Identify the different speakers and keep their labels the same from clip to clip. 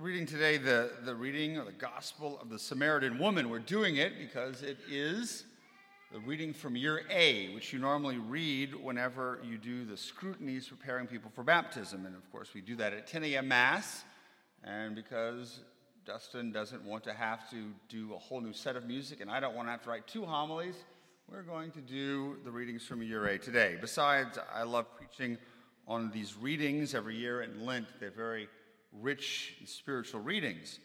Speaker 1: reading today the, the reading of the Gospel of the Samaritan woman. We're doing it because it is the reading from year A, which you normally read whenever you do the scrutinies preparing people for baptism. And of course, we do that at 10 a.m. Mass. And because Dustin doesn't want to have to do a whole new set of music, and I don't want to have to write two homilies, we're going to do the readings from year A today. Besides, I love preaching on these readings every year in Lent. They're very rich spiritual readings.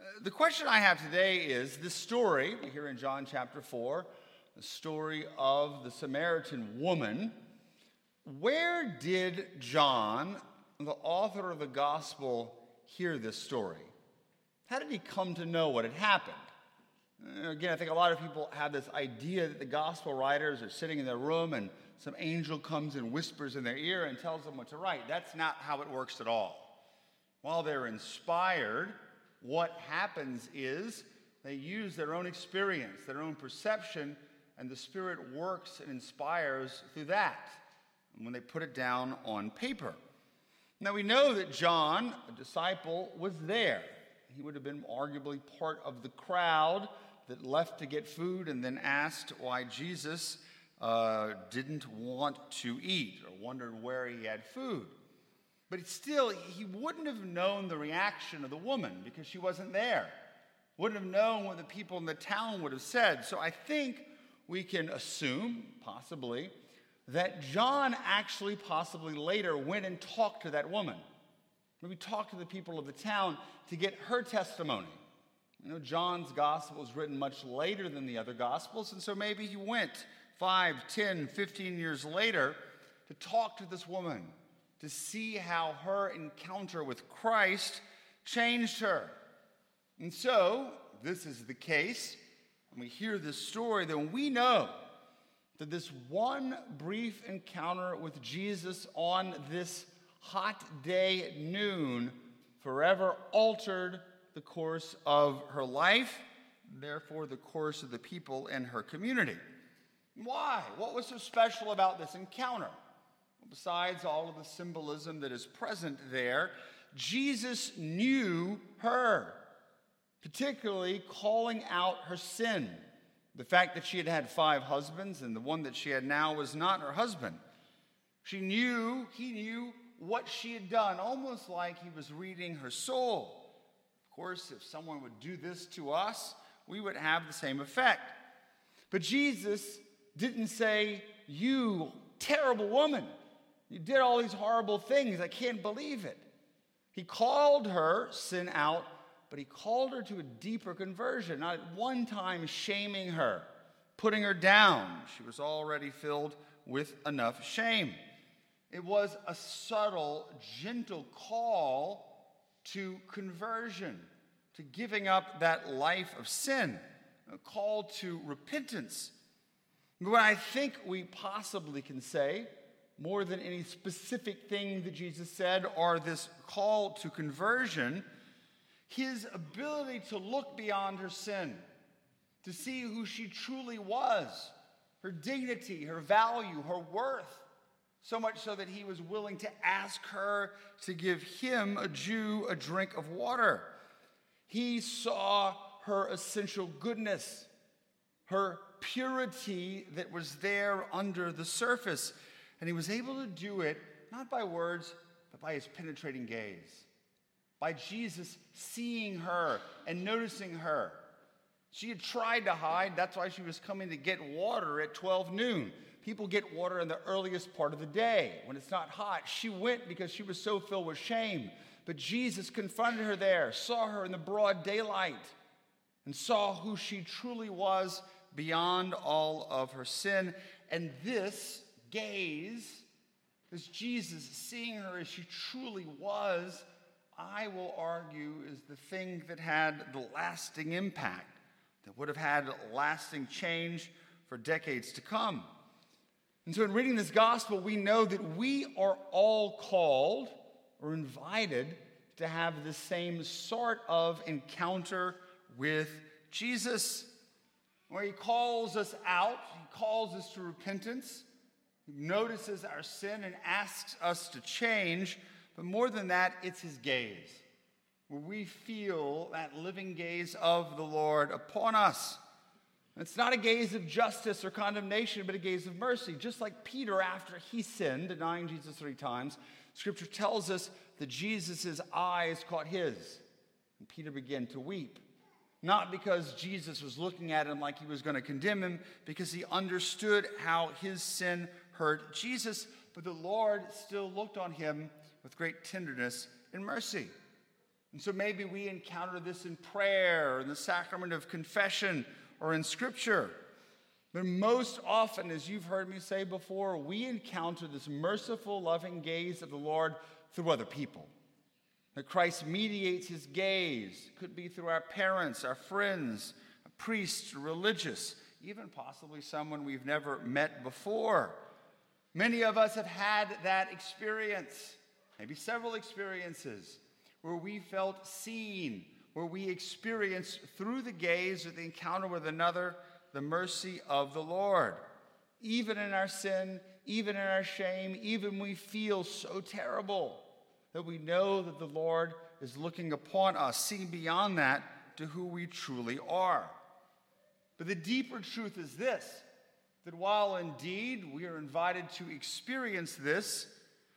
Speaker 1: Uh, the question I have today is this story, hear in John chapter 4, the story of the Samaritan woman. Where did John, the author of the gospel, hear this story? How did he come to know what had happened? Uh, again, I think a lot of people have this idea that the gospel writers are sitting in their room and some angel comes and whispers in their ear and tells them what to write. That's not how it works at all. While they're inspired, what happens is they use their own experience, their own perception, and the Spirit works and inspires through that when they put it down on paper. Now we know that John, a disciple, was there. He would have been arguably part of the crowd that left to get food and then asked why Jesus uh, didn't want to eat or wondered where he had food. But still, he wouldn't have known the reaction of the woman because she wasn't there. Wouldn't have known what the people in the town would have said. So I think we can assume, possibly, that John actually, possibly later, went and talked to that woman. Maybe talked to the people of the town to get her testimony. You know, John's gospel was written much later than the other gospels, and so maybe he went 5, 10, 15 years later to talk to this woman, to see how her encounter with Christ changed her. And so, this is the case. When we hear this story, then we know that this one brief encounter with Jesus on this hot day at noon forever altered the course of her life, therefore, the course of the people in her community. Why? What was so special about this encounter? Besides all of the symbolism that is present there, Jesus knew her, particularly calling out her sin. The fact that she had had five husbands and the one that she had now was not her husband. She knew, he knew what she had done, almost like he was reading her soul. Of course, if someone would do this to us, we would have the same effect. But Jesus didn't say, You terrible woman, you did all these horrible things. I can't believe it. He called her sin out, but he called her to a deeper conversion, not at one time shaming her, putting her down. She was already filled with enough shame. It was a subtle, gentle call to conversion, to giving up that life of sin, a call to repentance. What I think we possibly can say, more than any specific thing that Jesus said, or this call to conversion, his ability to look beyond her sin, to see who she truly was, her dignity, her value, her worth so much so that he was willing to ask her to give him, a Jew, a drink of water. He saw her essential goodness, her purity that was there under the surface. And he was able to do it not by words, but by his penetrating gaze, by Jesus seeing her and noticing her. She had tried to hide. That's why she was coming to get water at 12 noon. People get water in the earliest part of the day when it's not hot. She went because she was so filled with shame. But Jesus confronted her there, saw her in the broad daylight, and saw who she truly was beyond all of her sin. And this gaze, this Jesus seeing her as she truly was, I will argue is the thing that had the lasting impact, that would have had lasting change for decades to come. And so, in reading this gospel, we know that we are all called or invited to have the same sort of encounter with Jesus, where he calls us out, he calls us to repentance, notices our sin and asks us to change. But more than that, it's his gaze. where we feel that living gaze of the Lord upon us. It's not a gaze of justice or condemnation, but a gaze of mercy. Just like Peter, after he sinned, denying Jesus three times, scripture tells us that Jesus' eyes caught his. And Peter began to weep. Not because Jesus was looking at him like he was going to condemn him, because he understood how his sin hurt Jesus, but the Lord still looked on him with great tenderness and mercy. And so maybe we encounter this in prayer, in the sacrament of confession, or in scripture. But most often, as you've heard me say before, we encounter this merciful, loving gaze of the Lord through other people. That Christ mediates his gaze. Could be through our parents, our friends, a priest, religious, even possibly someone we've never met before. Many of us have had that experience, maybe several experiences where we felt seen, where we experienced through the gaze or the encounter with another the mercy of the Lord. Even in our sin, even in our shame, even we feel so terrible that we know that the Lord is looking upon us, seeing beyond that to who we truly are. But the deeper truth is this that while indeed we are invited to experience this,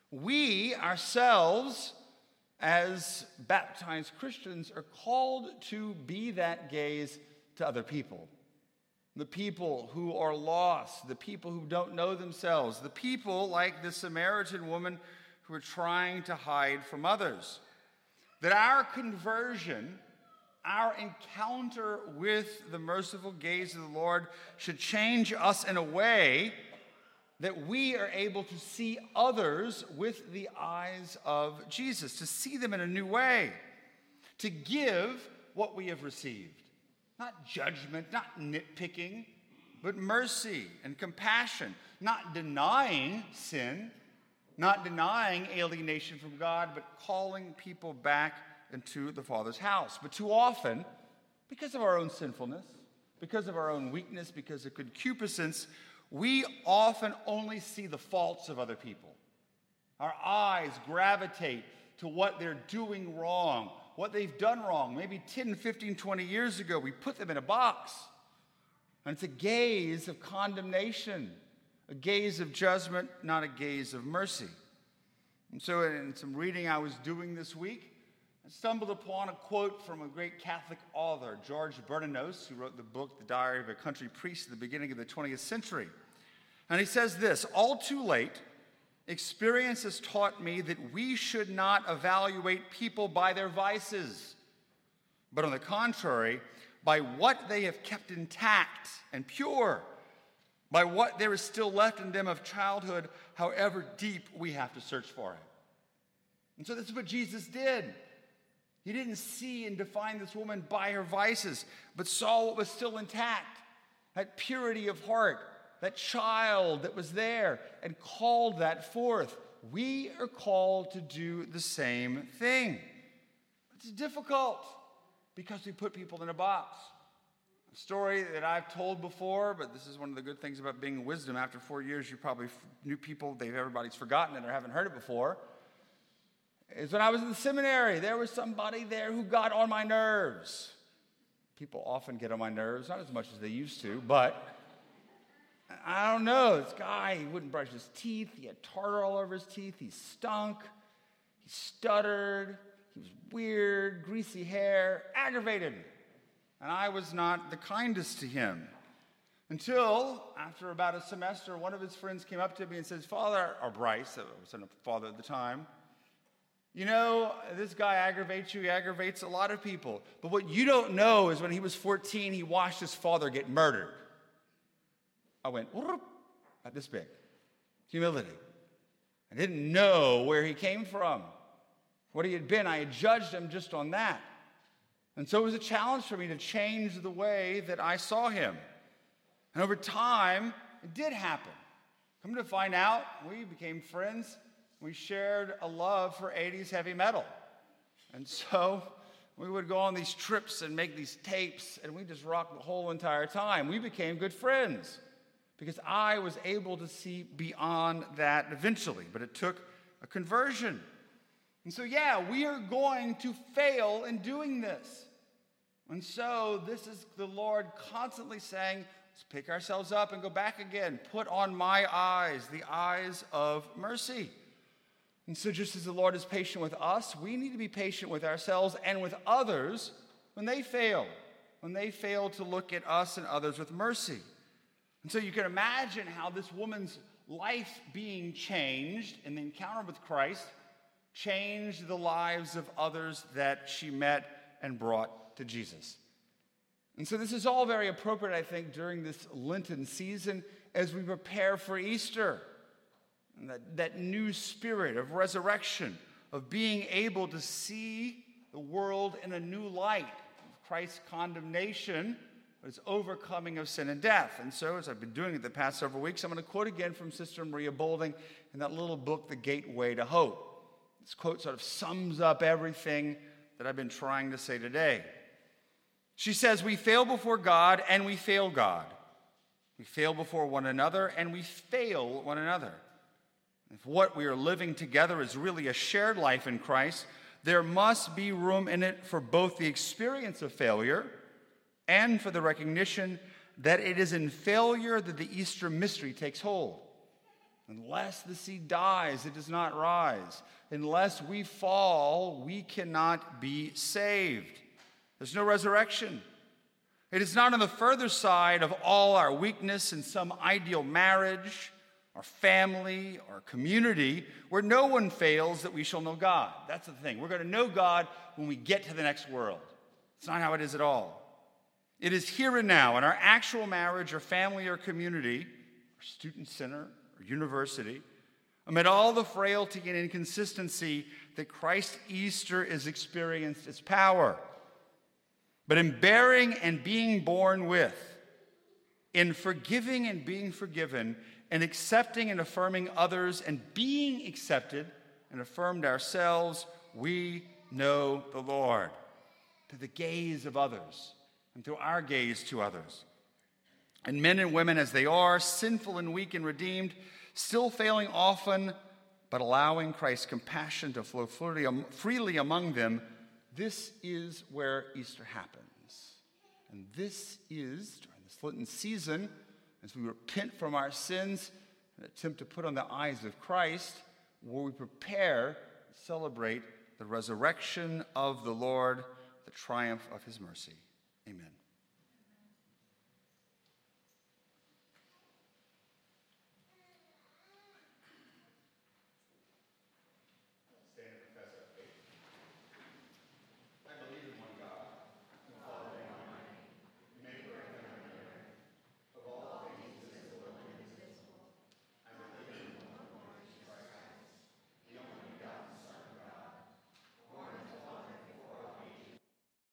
Speaker 1: we ourselves as baptized Christians, are called to be that gaze to other people. The people who are lost, the people who don't know themselves, the people like the Samaritan woman who are trying to hide from others. That our conversion, our encounter with the merciful gaze of the Lord should change us in a way that we are able to see others with the eyes of Jesus, to see them in a new way, to give what we have received. Not judgment, not nitpicking, but mercy and compassion, not denying sin, not denying alienation from God, but calling people back into the Father's house. But too often, because of our own sinfulness, because of our own weakness, because of concupiscence, we often only see the faults of other people. Our eyes gravitate to what they're doing wrong, what they've done wrong. Maybe 10, 15, 20 years ago, we put them in a box. And it's a gaze of condemnation, a gaze of judgment, not a gaze of mercy. And so, in some reading I was doing this week, I stumbled upon a quote from a great Catholic author, George Bernanos, who wrote the book, The Diary of a Country Priest, at the beginning of the 20th century. And he says this All too late, experience has taught me that we should not evaluate people by their vices, but on the contrary, by what they have kept intact and pure, by what there is still left in them of childhood, however deep we have to search for it. And so this is what Jesus did. He didn't see and define this woman by her vices, but saw what was still intact that purity of heart, that child that was there, and called that forth. We are called to do the same thing. It's difficult because we put people in a box. A story that I've told before, but this is one of the good things about being wisdom. After four years, you probably knew people, they've, everybody's forgotten it or haven't heard it before. Is when I was in the seminary, there was somebody there who got on my nerves. People often get on my nerves, not as much as they used to, but I don't know. This guy, he wouldn't brush his teeth. He had tartar all over his teeth. He stunk. He stuttered. He was weird, greasy hair, aggravated. And I was not the kindest to him. Until, after about a semester, one of his friends came up to me and says, Father, or Bryce, that was a father at the time, you know, this guy aggravates you, he aggravates a lot of people. But what you don't know is when he was 14, he watched his father get murdered. I went, at this big. Humility. I didn't know where he came from, what he had been. I had judged him just on that. And so it was a challenge for me to change the way that I saw him. And over time, it did happen. Come to find out, we became friends. We shared a love for 80s heavy metal. And so we would go on these trips and make these tapes, and we just rocked the whole entire time. We became good friends because I was able to see beyond that eventually, but it took a conversion. And so, yeah, we are going to fail in doing this. And so, this is the Lord constantly saying, let's pick ourselves up and go back again. Put on my eyes, the eyes of mercy. And so, just as the Lord is patient with us, we need to be patient with ourselves and with others when they fail, when they fail to look at us and others with mercy. And so, you can imagine how this woman's life being changed in the encounter with Christ changed the lives of others that she met and brought to Jesus. And so, this is all very appropriate, I think, during this Lenten season as we prepare for Easter. That, that new spirit of resurrection, of being able to see the world in a new light, of Christ's condemnation, its overcoming of sin and death. And so, as I've been doing it the past several weeks, I'm going to quote again from Sister Maria Boulding in that little book, The Gateway to Hope. This quote sort of sums up everything that I've been trying to say today. She says, We fail before God and we fail God. We fail before one another and we fail one another. If what we are living together is really a shared life in Christ, there must be room in it for both the experience of failure and for the recognition that it is in failure that the Easter mystery takes hold. Unless the seed dies, it does not rise. Unless we fall, we cannot be saved. There's no resurrection. It is not on the further side of all our weakness in some ideal marriage, our family, our community, where no one fails that we shall know God. That's the thing. We're going to know God when we get to the next world. It's not how it is at all. It is here and now in our actual marriage or family or community, or student center or university, amid all the frailty and inconsistency that Christ Easter is experienced its power. But in bearing and being born with, in forgiving and being forgiven, and accepting and affirming others, and being accepted and affirmed ourselves, we know the Lord. through the gaze of others and through our gaze to others. And men and women, as they are, sinful and weak and redeemed, still failing often, but allowing Christ's compassion to flow freely among them, this is where Easter happens. And this is, during this Lenten season, as we repent from our sins and attempt to put on the eyes of Christ, where we prepare to celebrate the resurrection of the Lord, the triumph of his mercy. Amen.